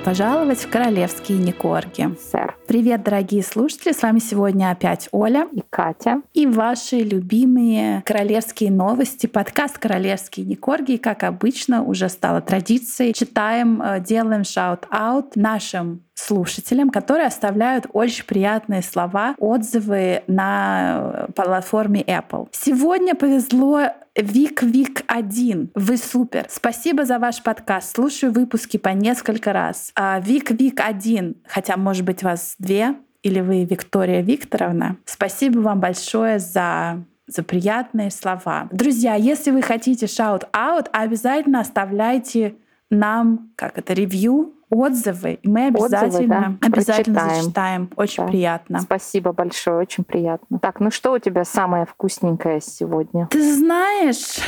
Добро пожаловать в Королевские не корги. Сэр. Привет, дорогие слушатели! С вами сегодня опять Оля и Катя. И ваши любимые королевские новости, подкаст «Королевские не корги». И, как обычно, уже стало традицией. Читаем, э, делаем shout-out нашим слушателям, которые оставляют очень приятные слова, отзывы на э, платформе Apple. Сегодня повезло Вик Вик 1. Вы супер. Спасибо за ваш подкаст. Слушаю выпуски по несколько раз. А, Вик Вик 1, хотя, может быть, вас две, или вы Виктория Викторовна. Спасибо вам большое за за приятные слова. Друзья, если вы хотите shout-out, обязательно оставляйте нам, как это, ревью отзывы, и мы обязательно, отзывы, да? обязательно Прочитаем. зачитаем. Очень да. приятно. Спасибо большое, очень приятно. Так, ну что у тебя самое вкусненькое сегодня? Ты знаешь,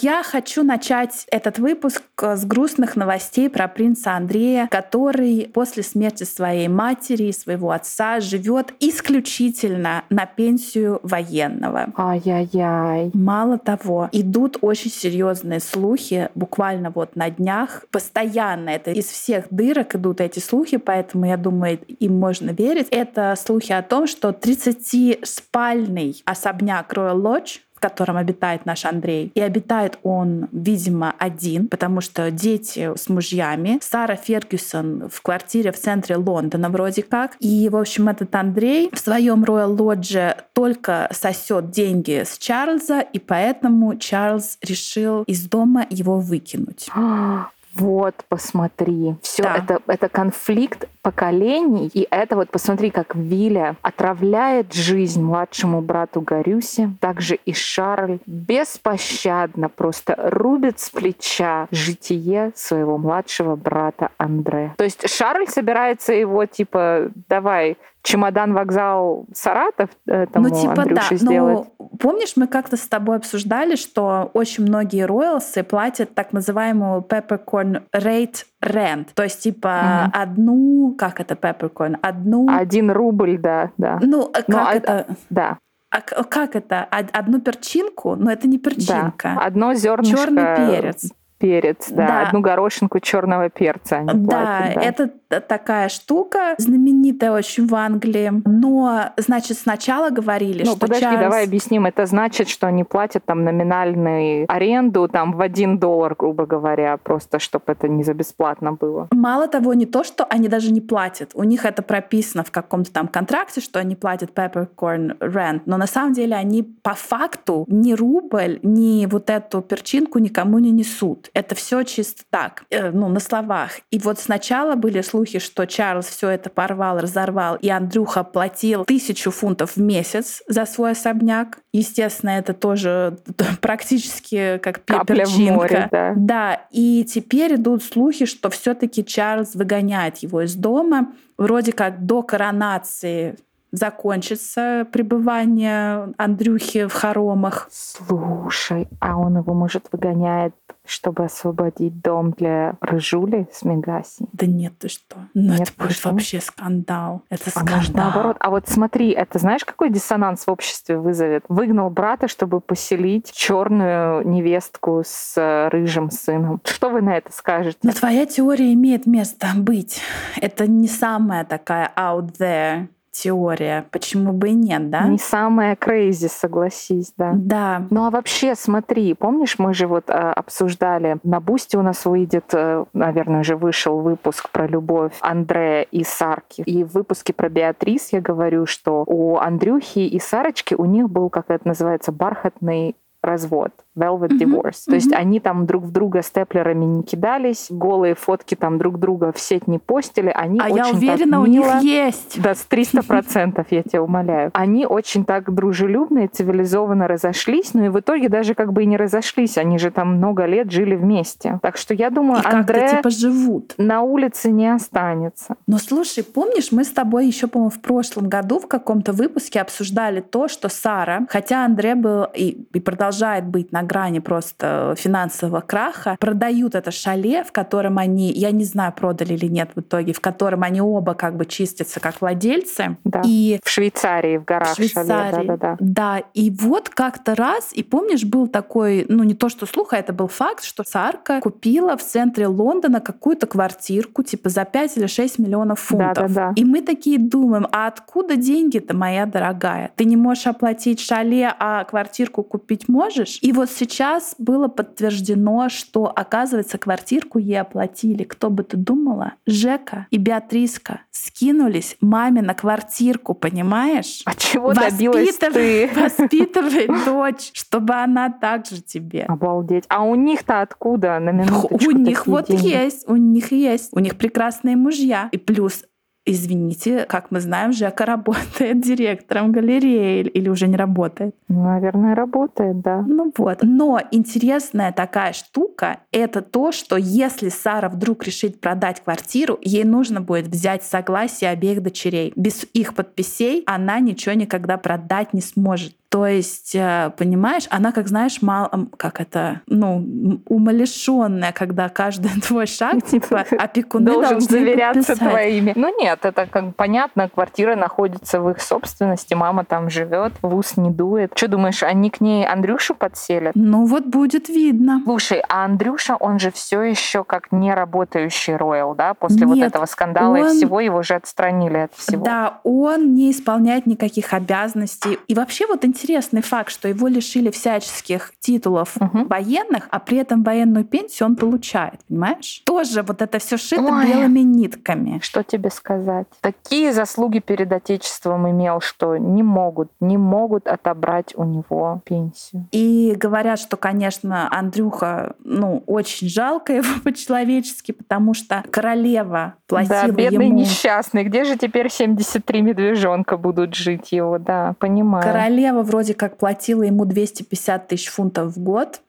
я хочу начать этот выпуск с грустных новостей про принца Андрея, который после смерти своей матери и своего отца живет исключительно на пенсию военного. Ай-яй-яй. Мало того, идут очень серьезные слухи, буквально вот на днях, постоянно это из всех дырок идут эти слухи, поэтому я думаю, им можно верить. Это слухи о том, что 30-спальный особняк Royal Lodge в котором обитает наш Андрей. И обитает он, видимо, один, потому что дети с мужьями. Сара Фергюсон в квартире в центре Лондона вроде как. И, в общем, этот Андрей в своем Royal Lodge только сосет деньги с Чарльза, и поэтому Чарльз решил из дома его выкинуть. Вот, посмотри. Все да. это, это конфликт поколений. И это вот посмотри, как Виля отравляет жизнь младшему брату Горюсе. Также и Шарль беспощадно просто рубит с плеча житие своего младшего брата Андре. То есть Шарль собирается его типа, давай, чемодан вокзал Саратов этому ну, типа, Андрюше да. сделать. Ну, помнишь, мы как-то с тобой обсуждали, что очень многие роялсы платят так называемую peppercorn rate rent, то есть типа угу. одну, как это peppercorn, одну... Один рубль, да, да. Ну, как Но, а, это... Да. А как это? Одну перчинку? Но это не перчинка. Да. Одно зернышко. Черный перец перец, да, да. одну горошинку черного перца. Они да, платят, да, это такая штука, знаменитая очень в Англии. Но, значит, сначала говорили, ну, что подожди, Чарльз... давай объясним. Это значит, что они платят там номинальную аренду там в один доллар, грубо говоря, просто чтобы это не за бесплатно было. Мало того, не то, что они даже не платят. У них это прописано в каком-то там контракте, что они платят peppercorn rent, но на самом деле они по факту ни рубль, ни вот эту перчинку никому не несут. Это все чисто так, э, ну, на словах. И вот сначала были слухи, что Чарльз все это порвал, разорвал, и Андрюха платил тысячу фунтов в месяц за свой особняк. Естественно, это тоже практически как Капля перчинка. В море, да. да, и теперь идут слухи, что все-таки Чарльз выгоняет его из дома, вроде как до коронации закончится пребывание Андрюхи в хоромах. Слушай, а он его, может, выгоняет, чтобы освободить дом для Рыжули с Мегаси? Да нет, ты что? Ну, нет, это будет вообще скандал. Это а скандал. Может, наоборот. А вот смотри, это знаешь, какой диссонанс в обществе вызовет? Выгнал брата, чтобы поселить черную невестку с э, рыжим сыном. Что вы на это скажете? Но твоя теория имеет место быть. Это не самая такая out there теория. Почему бы и нет, да? Не самая crazy, согласись, да. Да. Ну а вообще, смотри, помнишь, мы же вот э, обсуждали, на Boosty у нас выйдет, э, наверное, уже вышел выпуск про любовь Андрея и Сарки. И в выпуске про Беатрис я говорю, что у Андрюхи и Сарочки у них был, как это называется, бархатный развод. Velvet mm-hmm. Divorce. Mm-hmm. То есть они там друг в друга степлерами не кидались, голые фотки там друг друга в сеть не постили. Они а очень я уверена, так мило, у них есть. Да, с 300%, я тебя умоляю. Они очень так дружелюбно и цивилизованно разошлись, но и в итоге даже как бы и не разошлись. Они же там много лет жили вместе. Так что я думаю, и Андре типа живут. на улице не останется. Но слушай, помнишь, мы с тобой еще, по-моему, в прошлом году в каком-то выпуске обсуждали то, что Сара, хотя Андре был и, и продолжает быть на грани просто финансового краха, продают это шале, в котором они, я не знаю, продали или нет в итоге, в котором они оба как бы чистятся как владельцы. Да. И в Швейцарии, в горах в Швейцарии, шале. Да, да, да. да, и вот как-то раз, и помнишь, был такой, ну не то что слух, а это был факт, что Сарка купила в центре Лондона какую-то квартирку типа за 5 или 6 миллионов фунтов. Да, да, да. И мы такие думаем, а откуда деньги-то, моя дорогая? Ты не можешь оплатить шале, а квартирку купить можешь? И вот сейчас было подтверждено, что, оказывается, квартирку ей оплатили. Кто бы ты думала? Жека и Беатриска скинулись маме на квартирку, понимаешь? А чего добилась ты? Воспитывай дочь, чтобы она также тебе. Обалдеть. А у них-то откуда на минуточку У них вот деньги? есть, у них есть. У них прекрасные мужья. И плюс Извините, как мы знаем, Жека работает директором галереи или уже не работает? Наверное, работает, да. Ну вот. Но интересная такая штука — это то, что если Сара вдруг решит продать квартиру, ей нужно будет взять согласие обеих дочерей. Без их подписей она ничего никогда продать не сможет. То есть, э, понимаешь, она, как знаешь, мал, как это, ну, умалишенная, когда каждый твой шаг, типа, опекуны Должен заверяться твоими. Ну нет, это как понятно, квартира находится в их собственности, мама там живет, в ус не дует. Что думаешь, они к ней Андрюшу подселят? Ну вот будет видно. Слушай, а Андрюша, он же все еще как не работающий Роyal, да? После нет, вот этого скандала он... и всего его же отстранили от всего. Да, он не исполняет никаких обязанностей. И вообще вот интересно, интересный факт, что его лишили всяческих титулов угу. военных, а при этом военную пенсию он получает, понимаешь? Тоже вот это все шито Ой, белыми нитками. Что тебе сказать? Такие заслуги перед Отечеством имел, что не могут, не могут отобрать у него пенсию. И говорят, что, конечно, Андрюха, ну, очень жалко его по-человечески, потому что королева платила да, бедный ему... несчастный. Где же теперь 73 медвежонка будут жить его? Да, понимаю. Королева вроде как платила ему 250 тысяч фунтов в год,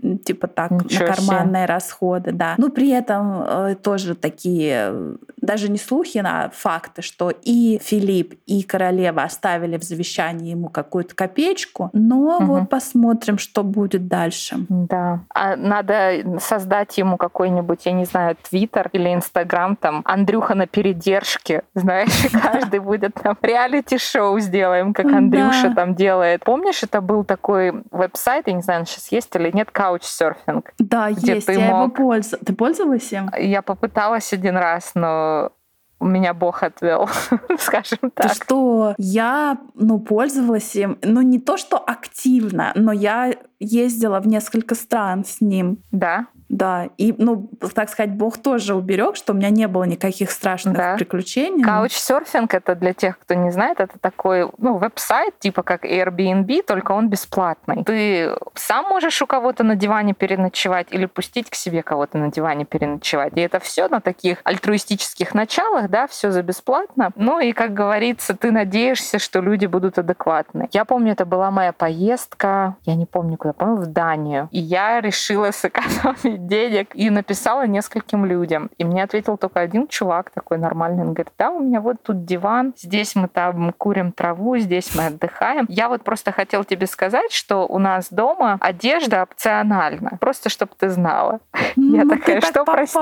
типа так, Ничего на карманные себе. расходы, да. Но при этом э, тоже такие, даже не слухи, а факты, что и Филипп, и королева оставили в завещании ему какую-то копеечку, но угу. вот посмотрим, что будет дальше. Да. А надо создать ему какой-нибудь, я не знаю, Твиттер или Инстаграм, там, Андрюха на передержке, знаешь, каждый будет там реалити-шоу сделаем, как Андрюша там делает. Помнишь, это был такой веб-сайт, я не знаю, он сейчас есть или нет, каучсерфинг. Да, есть, ты я мог... его пользовалась. Ты пользовалась им? Я попыталась один раз, но меня Бог отвел, скажем так. Ты что? Я, ну, пользовалась им, ну, не то, что активно, но я ездила в несколько стран с ним. Да. Да, и, ну, так сказать, Бог тоже уберег, что у меня не было никаких страшных да. приключений. Каучсерфинг это для тех, кто не знает, это такой, ну, веб-сайт типа как Airbnb, только он бесплатный. Ты сам можешь у кого-то на диване переночевать или пустить к себе кого-то на диване переночевать. И это все на таких альтруистических началах, да, все за бесплатно. Ну и, как говорится, ты надеешься, что люди будут адекватны. Я помню, это была моя поездка, я не помню куда, помню, в Данию. И я решила сэкономить денег и написала нескольким людям. И мне ответил только один чувак такой нормальный. Он говорит, да, у меня вот тут диван, здесь мы там курим траву, здесь мы отдыхаем. Я вот просто хотел тебе сказать, что у нас дома одежда опциональна. Просто чтобы ты знала. Ну, Я такая, что, так прости?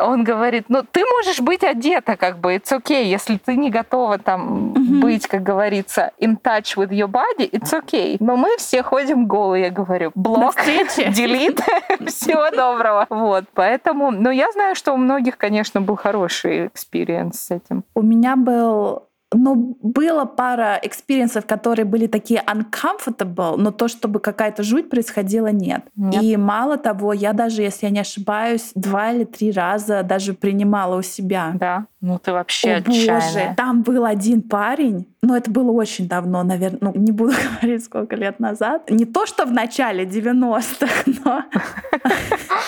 Он говорит, ну ты можешь быть одета, как бы, it's okay, если ты не готова там mm-hmm. быть, как говорится, in touch with your body, it's okay. Но мы все ходим голые, я говорю. Блок, делит, всего доброго. Вот, поэтому, но я знаю, что у многих, конечно, был хороший experience с этим. У меня был ну, было пара experience ов, которые были такие uncomfortable, но то, чтобы какая-то жуть происходила, нет. нет. И мало того, я даже, если я не ошибаюсь, два или три раза даже принимала у себя. Да. Ну ты вообще О, боже, там был один парень, но это было очень давно, наверное, ну не буду говорить, сколько лет назад. Не то, что в начале 90-х, но...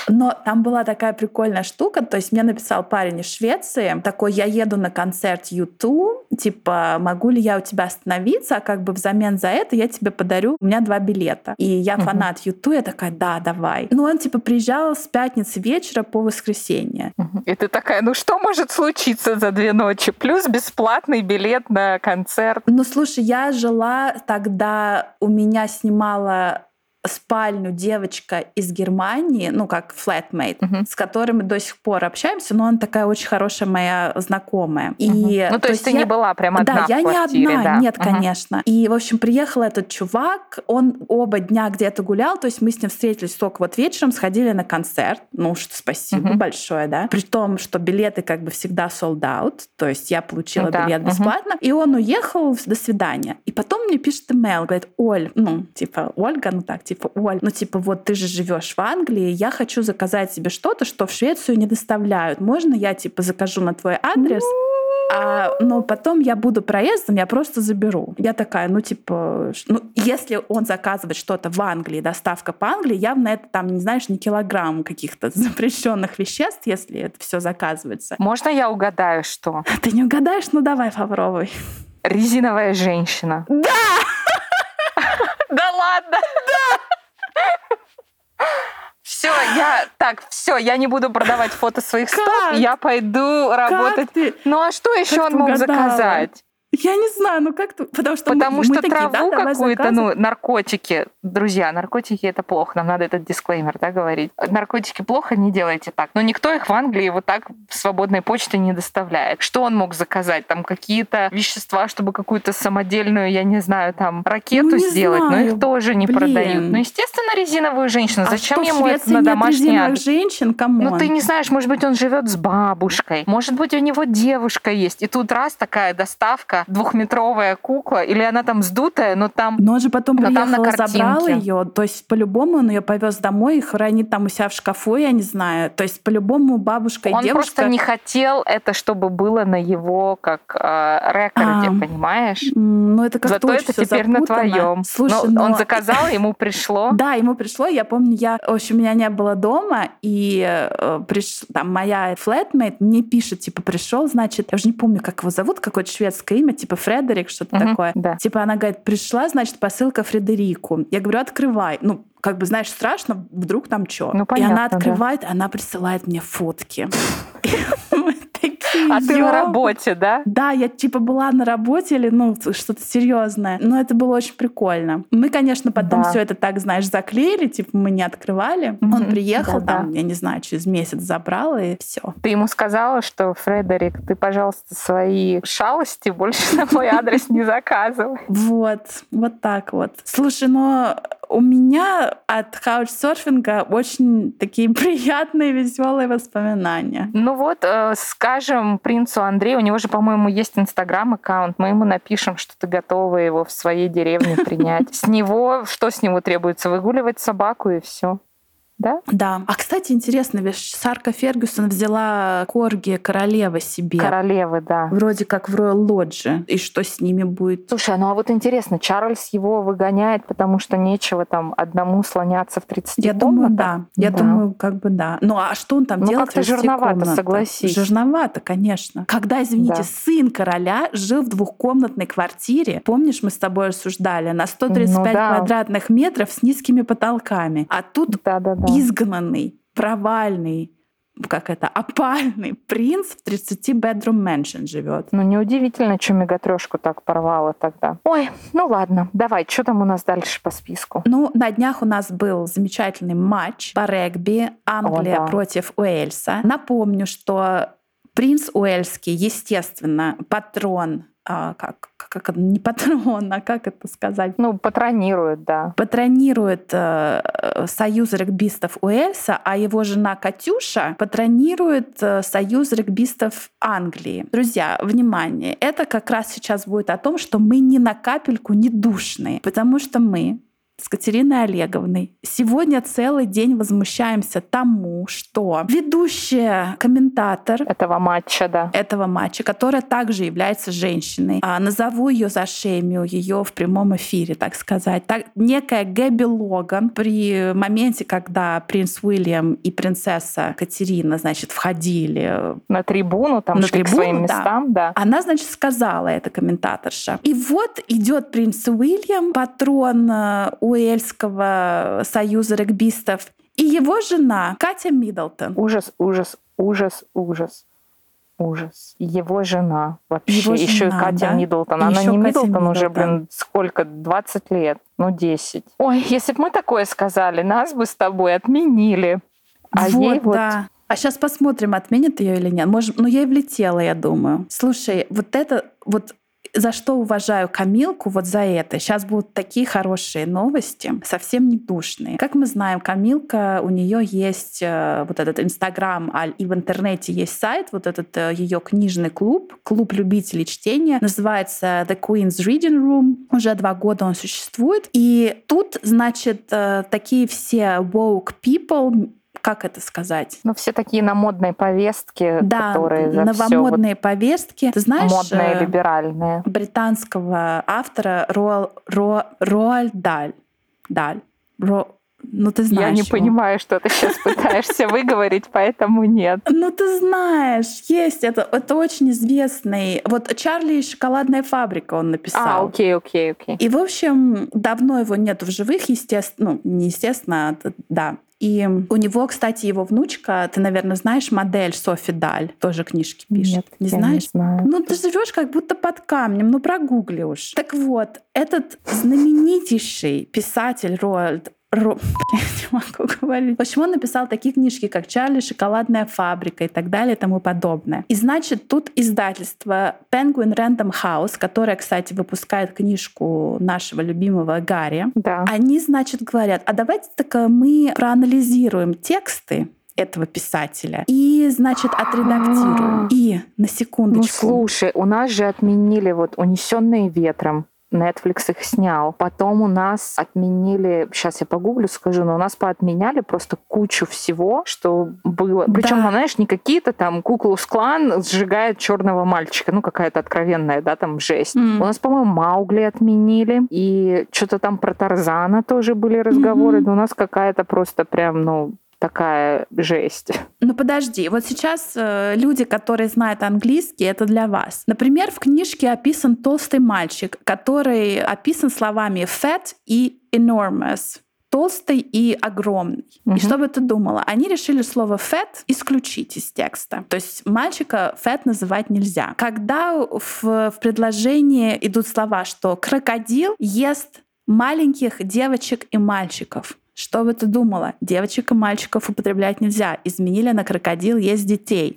но там была такая прикольная штука, то есть мне написал парень из Швеции, такой, я еду на концерт YouTube, типа, могу ли я у тебя остановиться, а как бы взамен за это я тебе подарю, у меня два билета. И я фанат YouTube, я такая, да, давай. Ну он типа приезжал с пятницы вечера по воскресенье. И ты такая, ну что может случиться? Месяца за две ночи, плюс бесплатный билет на концерт. Ну, слушай, я жила тогда, у меня снимала спальню девочка из Германии, ну, как flatmate, угу. с которой мы до сих пор общаемся, но она такая очень хорошая моя знакомая. И, угу. Ну, то, то есть ты я... не была прям одна Да, я не одна, да. нет, угу. конечно. И, в общем, приехал этот чувак, он оба дня где-то гулял, то есть мы с ним встретились только вот вечером, сходили на концерт, ну, что спасибо угу. большое, да, при том, что билеты как бы всегда sold out, то есть я получила да. билет бесплатно, угу. и он уехал, до свидания. И потом мне пишет имейл, говорит, Оль, ну, типа, Ольга, ну так, типа, Оль, ну, типа, вот ты же живешь в Англии, я хочу заказать себе что-то, что в Швецию не доставляют. Можно я, типа, закажу на твой адрес? А, но потом я буду проездом, я просто заберу. Я такая, ну, типа, ну, если он заказывает что-то в Англии, доставка по Англии, явно это там, не знаешь, не килограмм каких-то запрещенных веществ, если это все заказывается. Можно я угадаю, что? Ты не угадаешь? Ну, давай попробуй. Резиновая женщина. Да! Да ладно! Все, я так, все, я не буду продавать фото своих стоп, я пойду работать. Ну а что еще он мог заказать? Я не знаю, ну как-то... Потому что, потому мы, что мы такие, траву да, какую-то, ну, наркотики. Друзья, наркотики это плохо, нам надо этот дисклеймер, да, говорить. Наркотики плохо, не делайте так. Но никто их в Англии вот так свободной почтой не доставляет. Что он мог заказать? Там какие-то вещества, чтобы какую-то самодельную, я не знаю, там, ракету ну, сделать, знаю. но их тоже не Блин. продают. Ну, естественно, резиновую женщину. А Зачем что, ему это на домашний адрес? женщин? Кому? Ну, ты не знаешь, может быть, он живет с бабушкой, может быть, у него девушка есть. И тут раз такая доставка, двухметровая кукла, или она там сдутая, но там... Но он же потом приехал, там на забрал ее, то есть по-любому он ее повез домой и хранит там у себя в шкафу, я не знаю. То есть по-любому бабушка он и девушка... Он просто не хотел это, чтобы было на его как э, рекорде, а, понимаешь? Ну это как-то Зато это теперь запутано. на твоем. Слушай, но, но... он заказал, ему пришло. Да, ему пришло. Я помню, я, в общем, меня не было дома, и э, приш... там моя флетмейт мне пишет, типа, пришел, значит, я уже не помню, как его зовут, какое-то шведское имя, типа Фредерик, что-то угу, такое. Да. Типа она говорит, пришла, значит, посылка Фредерику. Я говорю, открывай. Ну, как бы, знаешь, страшно, вдруг там что. Ну, и она открывает, да. она присылает мне фотки. А ты на работе, да? Да, я типа была на работе или ну что-то серьезное. Но это было очень прикольно. Мы, конечно, потом да. все это так, знаешь, заклеили, типа мы не открывали. Mm-hmm. Он приехал да, там, да. я не знаю, через месяц забрал и все. Ты ему сказала, что Фредерик, ты, пожалуйста, свои шалости больше на мой адрес не заказывай. Вот, вот так вот. Слушай, но у меня от хаучсерфинга очень такие приятные, веселые воспоминания. Ну вот, э, скажем принцу Андрею, у него же, по-моему, есть инстаграм-аккаунт, мы ему напишем, что ты готова его в своей деревне принять. С него, что с него требуется? Выгуливать собаку и все да? Да. А, кстати, интересно, ведь Сарка Фергюсон взяла корги королевы себе. Королевы, да. Вроде как в Роyal Лодже. И что с ними будет? Слушай, ну а вот интересно, Чарльз его выгоняет, потому что нечего там одному слоняться в 30 Я комнатах? думаю, да. Я да. думаю, как бы да. Ну а что он там ну, делает как-то жирновато, комнатах? согласись. Жирновато, конечно. Когда, извините, да. сын короля жил в двухкомнатной квартире, помнишь, мы с тобой рассуждали, на 135 ну, да. квадратных метров с низкими потолками. А тут да, да, да изгнанный, провальный, как это, опальный принц в 30 bedroom mansion живет. Ну, неудивительно, что мегатрешку так порвало тогда. Ой, ну ладно, давай, что там у нас дальше по списку? Ну, на днях у нас был замечательный матч по регби Англия О, да. против Уэльса. Напомню, что принц Уэльский, естественно, патрон а, как, как не патрон, а как это сказать? Ну, патронирует, да. Патронирует э, союз регбистов Уэльса, а его жена Катюша патронирует э, союз регбистов Англии. Друзья, внимание, это как раз сейчас будет о том, что мы ни на капельку не душные, потому что мы с Катериной Олеговной. Сегодня целый день возмущаемся тому, что ведущая комментатор этого матча, да, этого матча, которая также является женщиной, а, назову ее за шеймию, ее в прямом эфире, так сказать, так, некая Гэби Логан при моменте, когда принц Уильям и принцесса Катерина, значит, входили на трибуну, там на шли трибуну, к своим местам, да. да. Она, значит, сказала это комментаторша. И вот идет принц Уильям, патрон э, Уэльского союза регбистов, и его жена Катя Миддлтон. Ужас, ужас, ужас, ужас. Ужас. Его жена вообще. Его жена, еще и Катя да? Миддлтон. Она не Миддлтон уже, блин, сколько? 20 лет. Ну, 10. Ой, если бы мы такое сказали, нас бы с тобой отменили. А вот, ей вот... Да. А сейчас посмотрим, отменят ее или нет. Может, ну, ей влетело, я думаю. Слушай, вот это вот за что уважаю Камилку, вот за это. Сейчас будут такие хорошие новости, совсем не душные. Как мы знаем, Камилка, у нее есть э, вот этот Инстаграм, а и в интернете есть сайт, вот этот э, ее книжный клуб, клуб любителей чтения, называется The Queen's Reading Room. Уже два года он существует. И тут, значит, э, такие все woke people, как это сказать? Ну, все такие на модной повестке, да, которые за новомодные вот повестки. Ты знаешь, модные, э, либеральные. Британского автора Роал, Ро, Роаль Даль. Даль. Ро, ну, ты знаешь. Я не его. понимаю, что ты сейчас пытаешься выговорить, поэтому нет. Ну, ты знаешь, есть. Это, это очень известный. Вот Чарли и шоколадная фабрика он написал. А, окей, окей, окей. И, в общем, давно его нет в живых, естественно. Ну, не естественно, а да. И у него, кстати, его внучка, ты, наверное, знаешь модель Софи Даль, тоже книжки пишет. Нет, не знаешь? Не знаю. Ну, ты живешь как будто под камнем, ну прогугли уж. Так вот, этот знаменитейший писатель Роальд Ро... Я не могу говорить. В общем, он написал такие книжки, как «Чарли. Шоколадная фабрика» и так далее и тому подобное. И значит, тут издательство Penguin Random House, которое, кстати, выпускает книжку нашего любимого Гарри, да. они, значит, говорят, а давайте так мы проанализируем тексты этого писателя. И, значит, отредактируем. И на секундочку. Ну, слушай, у нас же отменили вот «Унесенные ветром». Netflix их снял. Потом у нас отменили, сейчас я погуглю, скажу, но у нас поотменяли просто кучу всего, что было. Да. Причем, знаешь, не какие-то там куклу клан сжигает черного мальчика, ну какая-то откровенная, да, там жесть. Mm. У нас, по-моему, Маугли отменили, и что-то там про Тарзана тоже были разговоры, mm-hmm. но у нас какая-то просто прям, ну, такая жесть. Ну подожди, вот сейчас э, люди, которые знают английский, это для вас. Например, в книжке описан толстый мальчик, который описан словами fat и enormous толстый и огромный. Угу. И что бы ты думала? Они решили слово fat исключить из текста. То есть мальчика fat называть нельзя. Когда в, в предложении идут слова, что крокодил ест маленьких девочек и мальчиков, что бы ты думала? Девочек и мальчиков употреблять нельзя. Изменили на крокодил, есть детей.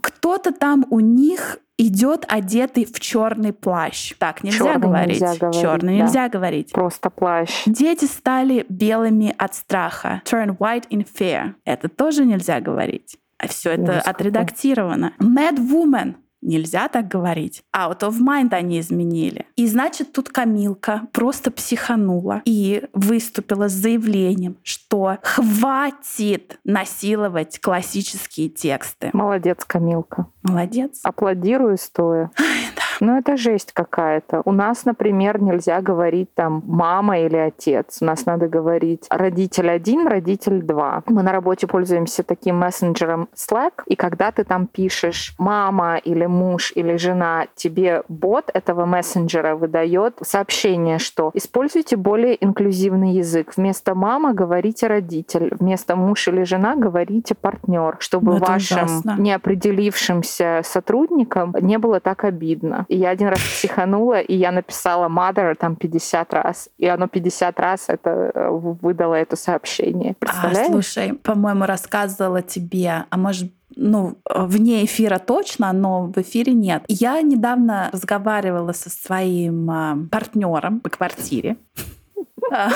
Кто-то там у них идет одетый в черный плащ. Так нельзя Чёрный говорить. Нельзя говорить черный да. нельзя говорить. Просто плащ. Дети стали белыми от страха. Turn white in fear. Это тоже нельзя говорить. А все это Ужас отредактировано. Mad woman Нельзя так говорить. Out of mind они изменили. И значит, тут Камилка просто психанула и выступила с заявлением, что хватит насиловать классические тексты. Молодец, Камилка. Молодец. Аплодирую стоя. Ай. Ну, это жесть какая-то. У нас, например, нельзя говорить там мама или отец. У нас надо говорить родитель один, родитель два. Мы на работе пользуемся таким мессенджером Slack, и когда ты там пишешь мама или муж или жена, тебе бот этого мессенджера выдает сообщение, что используйте более инклюзивный язык. Вместо мама говорите родитель, вместо муж или жена говорите партнер, чтобы ну, вашим ужасно. неопределившимся сотрудникам не было так обидно. И я один раз психанула, и я написала mother там 50 раз, и оно 50 раз это э, выдало это сообщение. А, Представляешь? А, слушай, по-моему, рассказывала тебе, а может ну, вне эфира точно, но в эфире нет. Я недавно разговаривала со своим а, партнером по квартире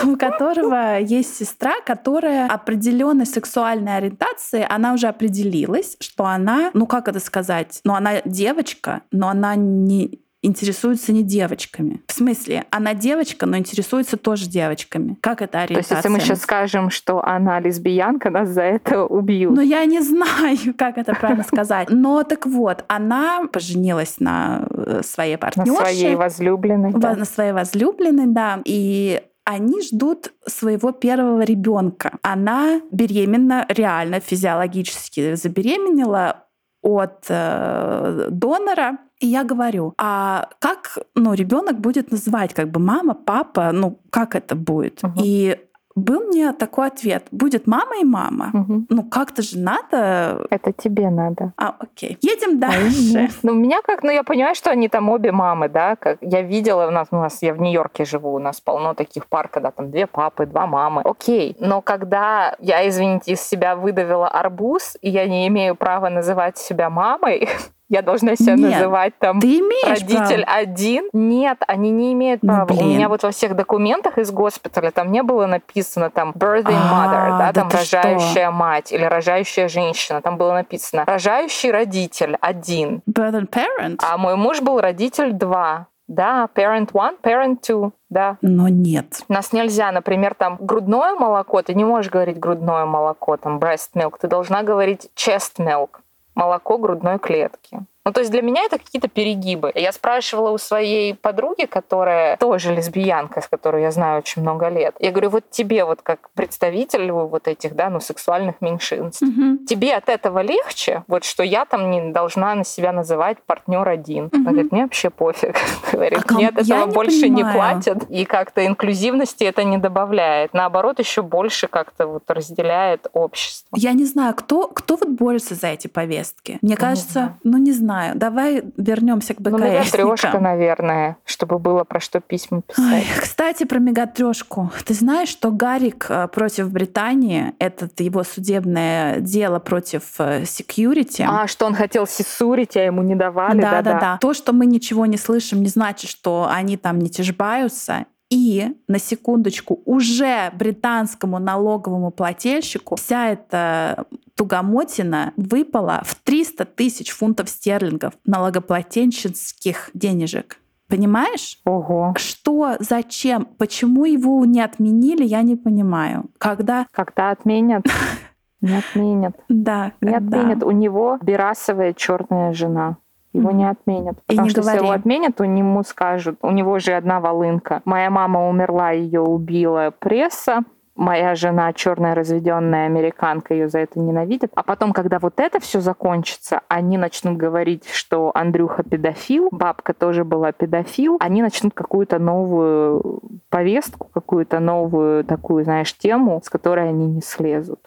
у которого есть сестра, которая определенной сексуальной ориентации, она уже определилась, что она, ну как это сказать, ну она девочка, но она не интересуется не девочками. В смысле, она девочка, но интересуется тоже девочками. Как это ориентация? То есть, если мы сейчас скажем, что она лесбиянка, нас за это убьют. Ну, я не знаю, как это правильно сказать. Но так вот, она поженилась на э, своей партнерше. На своей возлюбленной. На своей возлюбленной, да. И они ждут своего первого ребенка. Она беременна, реально физиологически забеременела от э, донора, и я говорю, а как ну, ребенок будет называть, как бы мама, папа, ну как это будет? Угу. И был мне такой ответ. Будет мама и мама. Угу. Ну, как-то же надо. Это тебе надо. А, окей. Едем дальше. Ну, у меня как, ну, я понимаю, что они там обе мамы, да, как я видела, у нас, у нас, я в Нью-Йорке живу, у нас полно таких пар, когда там две папы, два мамы. Окей. Но когда я, извините, из себя выдавила арбуз, и я не имею права называть себя мамой, я должна себя Нет, называть там ты имеешь родитель право. один. Нет, они не имеют Ну, права. У блин. меня вот во всех документах из госпиталя там не было написано там birthing mother, А, да, да там рожающая мать или рожающая женщина. Там было написано рожающий родитель один. Birth and parent? А мой муж был родитель два. Да, parent one, parent two, да. Но нет. У нас нельзя, например, там грудное молоко, ты не можешь говорить грудное молоко, там breast milk, ты должна говорить chest milk, молоко грудной клетки. Ну, то есть для меня это какие-то перегибы. Я спрашивала у своей подруги, которая тоже лесбиянка, с которой я знаю очень много лет. Я говорю, вот тебе вот как представителю вот этих, да, ну, сексуальных меньшинств, Мгм. тебе от этого легче, вот что я там не должна на себя называть партнер один. Она Мгм. говорит, мне вообще пофиг. Говорит, А я этого не больше не платят, и как-то инклюзивности это не добавляет. Наоборот, еще больше как-то вот разделяет общество. Я не знаю, кто, кто вот борется за эти повестки. Мне кажется, ну не знаю. Давай вернемся к Ну, мегатрешка, наверное, чтобы было про что письма писать. Ой, кстати, про мегатрешку. Ты знаешь, что Гарик э, против Британии, это его судебное дело против э, security, А, что он хотел сисурить, а ему не давали, да, да-да. да, да. То, что мы ничего не слышим, не значит, что они там не тяжбаются. И, на секундочку, уже британскому налоговому плательщику вся эта тугомотина выпала в 300 тысяч фунтов стерлингов налогоплательщических денежек. Понимаешь? Ого. Что, зачем, почему его не отменили, я не понимаю. Когда, Когда отменят? Не отменят. да, Не отменят. У него берасовая черная жена. Его не отменят. И Потому не что если его говори. отменят, то ему скажут, у него же одна волынка. Моя мама умерла, ее убила пресса. Моя жена черная разведенная американка, ее за это ненавидят. А потом, когда вот это все закончится, они начнут говорить, что Андрюха педофил, бабка тоже была педофил. Они начнут какую-то новую повестку, какую-то новую такую, знаешь, тему, с которой они не слезут.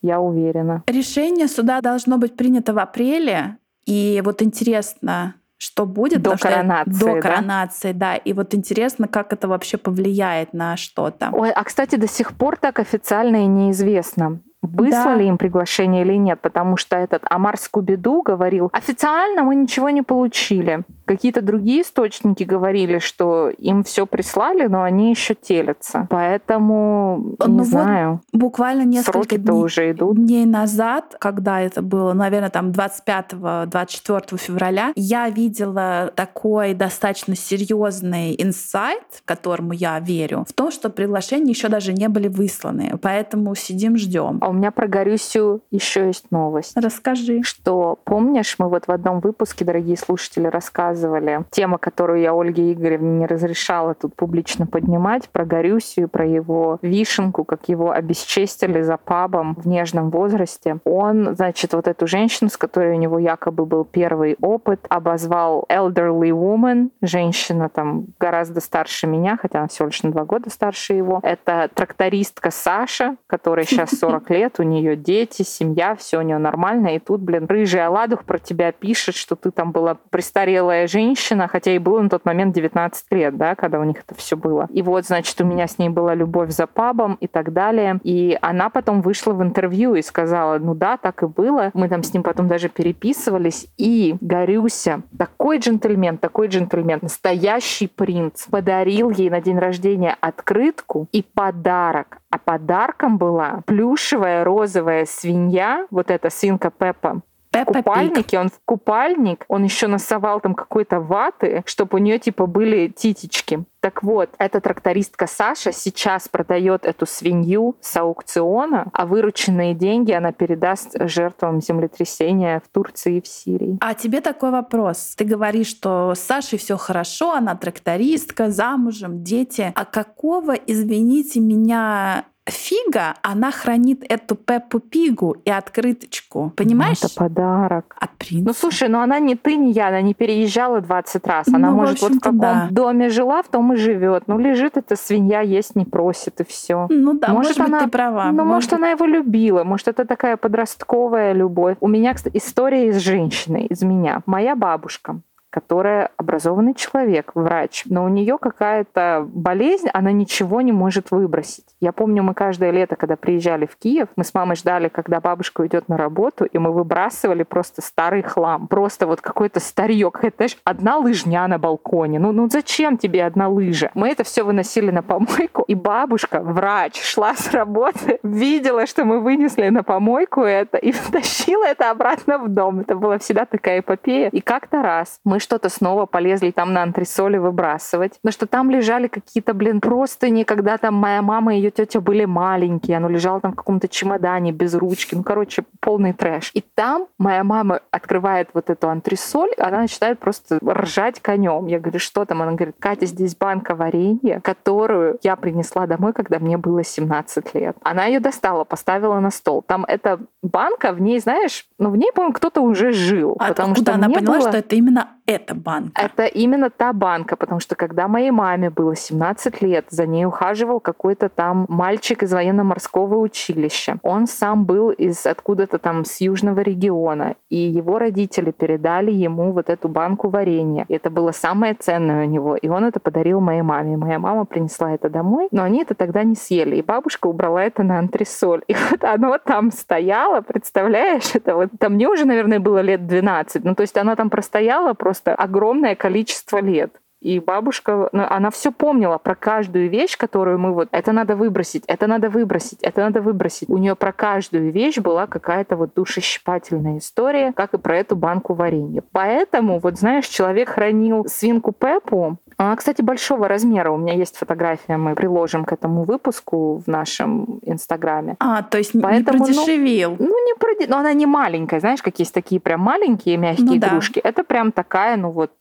Я уверена. Решение суда должно быть принято в апреле. И вот интересно, что будет. До что я- коронации, До да? коронации, да. И вот интересно, как это вообще повлияет на что-то. Ой, а кстати, до сих пор так официально и неизвестно. Выслали Да. им приглашение или нет, потому что этот Амар Скубиду говорил, официально мы ничего не получили. Какие-то другие источники говорили, что им все прислали, но они еще телятся. Поэтому Ну не вот знаю. Буквально несколько дней, уже идут. дней назад, когда это было, наверное, там 25-24 февраля, я видела такой достаточно серьезный инсайт, которому я верю, в том, что приглашения еще даже не были высланы. Поэтому сидим, ждем. А меня про Горюсю еще есть новость. Расскажи. что, помнишь, мы вот в одном выпуске, дорогие слушатели, рассказывали тема, которую я Ольге Игоревне не разрешала тут публично поднимать, про Горюсию, про его вишенку, как его обесчестили за пабом в нежном возрасте. Он, значит, вот эту женщину, с которой у него якобы был первый опыт, обозвал elderly woman, женщина там гораздо старше меня, хотя она всего лишь на два года старше его. Это трактористка Саша, которой сейчас 40 лет, у нее дети, семья, все у нее нормально. И тут, блин, рыжий Оладух про тебя пишет, что ты там была престарелая женщина, хотя и было на тот момент 19 лет, да, когда у них это все было. И вот, значит, у меня с ней была любовь за пабом и так далее. И она потом вышла в интервью и сказала, ну да, так и было. Мы там с ним потом даже переписывались. И Горюся, такой джентльмен, такой джентльмен, настоящий принц, подарил ей на день рождения открытку и подарок. А подарком была плюшевая розовая свинья, вот эта свинка Пеппа, Пеппа купальнике, он в купальник, он еще насовал там какой-то ваты, чтобы у нее типа были титечки. Так вот, эта трактористка Саша сейчас продает эту свинью с аукциона, а вырученные деньги она передаст жертвам землетрясения в Турции и в Сирии. А тебе такой вопрос. Ты говоришь, что с Сашей все хорошо, она трактористка, замужем, дети. А какого, извините меня, фига, она хранит эту Пеппу Пигу и открыточку. Понимаешь? Это подарок. От принца. Ну слушай, ну она не ты, не я, она не переезжала 20 раз. Она ну, может в вот в каком да. доме жила, в том и живет. Ну лежит эта свинья, есть не просит и все. Ну да, может, может она, быть, ты права. Ну может, может она его любила, может это такая подростковая любовь. У меня, кстати, история из женщины, из меня. Моя бабушка которая образованный человек, врач, но у нее какая-то болезнь, она ничего не может выбросить. Я помню, мы каждое лето, когда приезжали в Киев, мы с мамой ждали, когда бабушка уйдет на работу, и мы выбрасывали просто старый хлам, просто вот какой-то старье, какая-то, знаешь, одна лыжня на балконе. Ну, ну зачем тебе одна лыжа? Мы это все выносили на помойку, и бабушка, врач, шла с работы, видела, что мы вынесли на помойку это, и тащила это обратно в дом. Это была всегда такая эпопея. И как-то раз мы что-то снова полезли там на антресоли выбрасывать. Но что там лежали какие-то, блин, простыни, когда там моя мама и ее тетя были маленькие, оно лежало там в каком-то чемодане без ручки. Ну, короче, полный трэш. И там моя мама открывает вот эту антресоль, она начинает просто ржать конем. Я говорю, что там? Она говорит, Катя, здесь банка варенья, которую я принесла домой, когда мне было 17 лет. Она ее достала, поставила на стол. Там эта банка, в ней, знаешь, ну, в ней, по-моему, кто-то уже жил. А потому что она поняла, было... что это именно эта банка. Это именно та банка, потому что когда моей маме было 17 лет, за ней ухаживал какой-то там мальчик из военно-морского училища. Он сам был из откуда-то там с южного региона, и его родители передали ему вот эту банку варенья. И это было самое ценное у него, и он это подарил моей маме. Моя мама принесла это домой, но они это тогда не съели, и бабушка убрала это на антресоль. И вот оно там стояло, представляешь, это вот там мне уже, наверное, было лет 12. Ну, то есть она там простояла просто просто огромное количество лет. И бабушка, ну, она все помнила про каждую вещь, которую мы вот, это надо выбросить, это надо выбросить, это надо выбросить. У нее про каждую вещь была какая-то вот душещипательная история, как и про эту банку варенья. Поэтому, вот знаешь, человек хранил свинку Пеппу, она, кстати, большого размера. У меня есть фотография, мы приложим к этому выпуску в нашем инстаграме. А, то есть Поэтому, не продешевил. Ну, ну не проде... Но она не маленькая. Знаешь, как есть такие прям маленькие мягкие ну, игрушки. Да. Это прям такая, ну вот,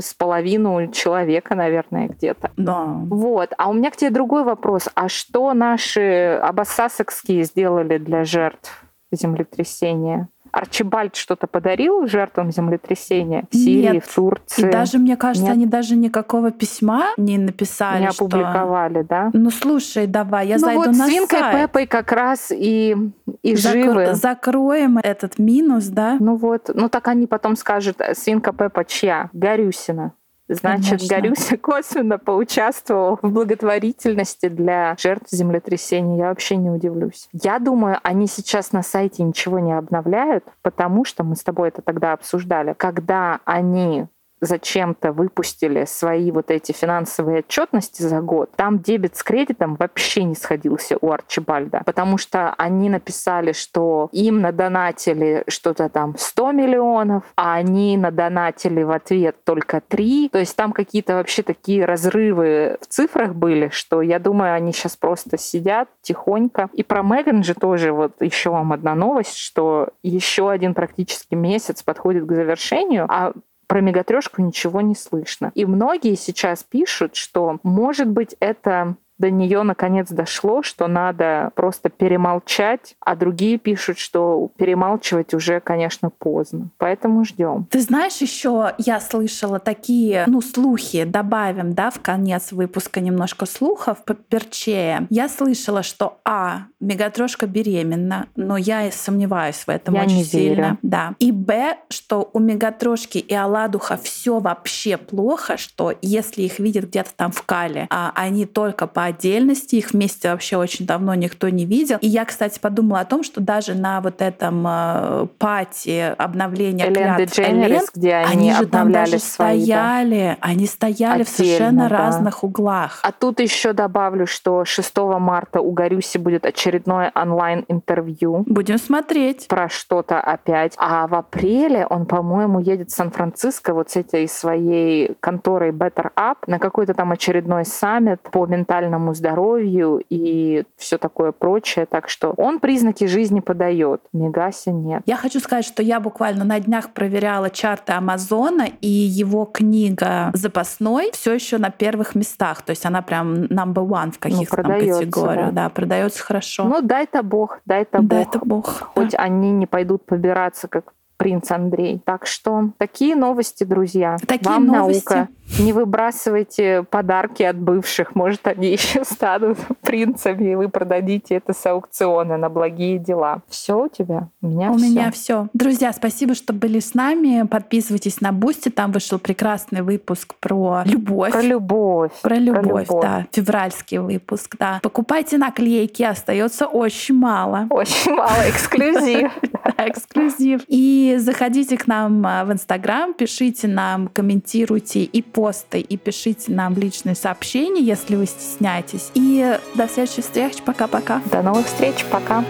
с половину человека, наверное, где-то. Да. Вот. А у меня к тебе другой вопрос. А что наши абассасекские сделали для жертв землетрясения? Арчибальд что-то подарил жертвам землетрясения в Сирии, Нет. в Турции? И даже, мне кажется, Нет. они даже никакого письма не написали. Не опубликовали, что... да? Ну слушай, давай, я ну, зайду вот на свинкой сайт. Пеппой как раз и, и Закр... живы. Закроем этот минус, да? Ну вот, ну так они потом скажут, свинка Пеппа чья? Горюсина. Значит, Конечно. Горюся косвенно поучаствовал в благотворительности для жертв землетрясения. Я вообще не удивлюсь. Я думаю, они сейчас на сайте ничего не обновляют, потому что мы с тобой это тогда обсуждали. Когда они зачем-то выпустили свои вот эти финансовые отчетности за год, там дебет с кредитом вообще не сходился у Арчибальда, потому что они написали, что им надонатили что-то там 100 миллионов, а они надонатили в ответ только 3. То есть там какие-то вообще такие разрывы в цифрах были, что я думаю, они сейчас просто сидят тихонько. И про Меган же тоже вот еще вам одна новость, что еще один практически месяц подходит к завершению, а про мегатрешку ничего не слышно. И многие сейчас пишут, что, может быть, это до нее наконец дошло, что надо просто перемолчать, а другие пишут, что перемалчивать уже, конечно, поздно. Поэтому ждем. Ты знаешь, еще я слышала такие, ну, слухи, добавим, да, в конец выпуска немножко слухов по перчее. Я слышала, что А, Мегатрошка беременна, но я и сомневаюсь в этом я очень не сильно. Верю. Да. И Б, что у Мегатрошки и Аладуха все вообще плохо, что если их видят где-то там в Кале, а они только по отдельности, их вместе вообще очень давно никто не видел. И я, кстати, подумала о том, что даже на вот этом э, пати обновления Элен клятв Элен, где они, они же там даже свои, стояли, да. они стояли Отдельно, в совершенно да. разных углах. А тут еще добавлю, что 6 марта у Горюси будет очередное онлайн-интервью. Будем смотреть. Про что-то опять. А в апреле он, по-моему, едет в Сан-Франциско вот с этой своей конторой Better Up на какой-то там очередной саммит по ментальному ментальному здоровью и все такое прочее. Так что он признаки жизни подает, Мегаси нет. Я хочу сказать, что я буквально на днях проверяла чарты Амазона, и его книга запасной все еще на первых местах. То есть она прям number one в каких-то ну, там категориях. Да. да, продается хорошо. Ну, дай-то бог, дай-то бог. Дай-то бог. Хоть да. они не пойдут побираться, как принц Андрей. Так что такие новости, друзья. Такие Вам новости. наука. Не выбрасывайте подарки от бывших. Может, они еще станут принцами, и вы продадите это с аукциона на благие дела. Все у тебя? У меня У всё. меня все. Друзья, спасибо, что были с нами. Подписывайтесь на Бусти. Там вышел прекрасный выпуск про любовь. Про любовь. Про любовь, про любовь. да. Февральский выпуск, да. Покупайте наклейки, остается очень мало. Очень мало. Эксклюзив. Эксклюзив. И заходите к нам а, в Инстаграм, пишите нам, комментируйте и посты, и пишите нам личные сообщения, если вы стесняетесь. И до следующих встреч. Пока-пока. До новых встреч. Пока.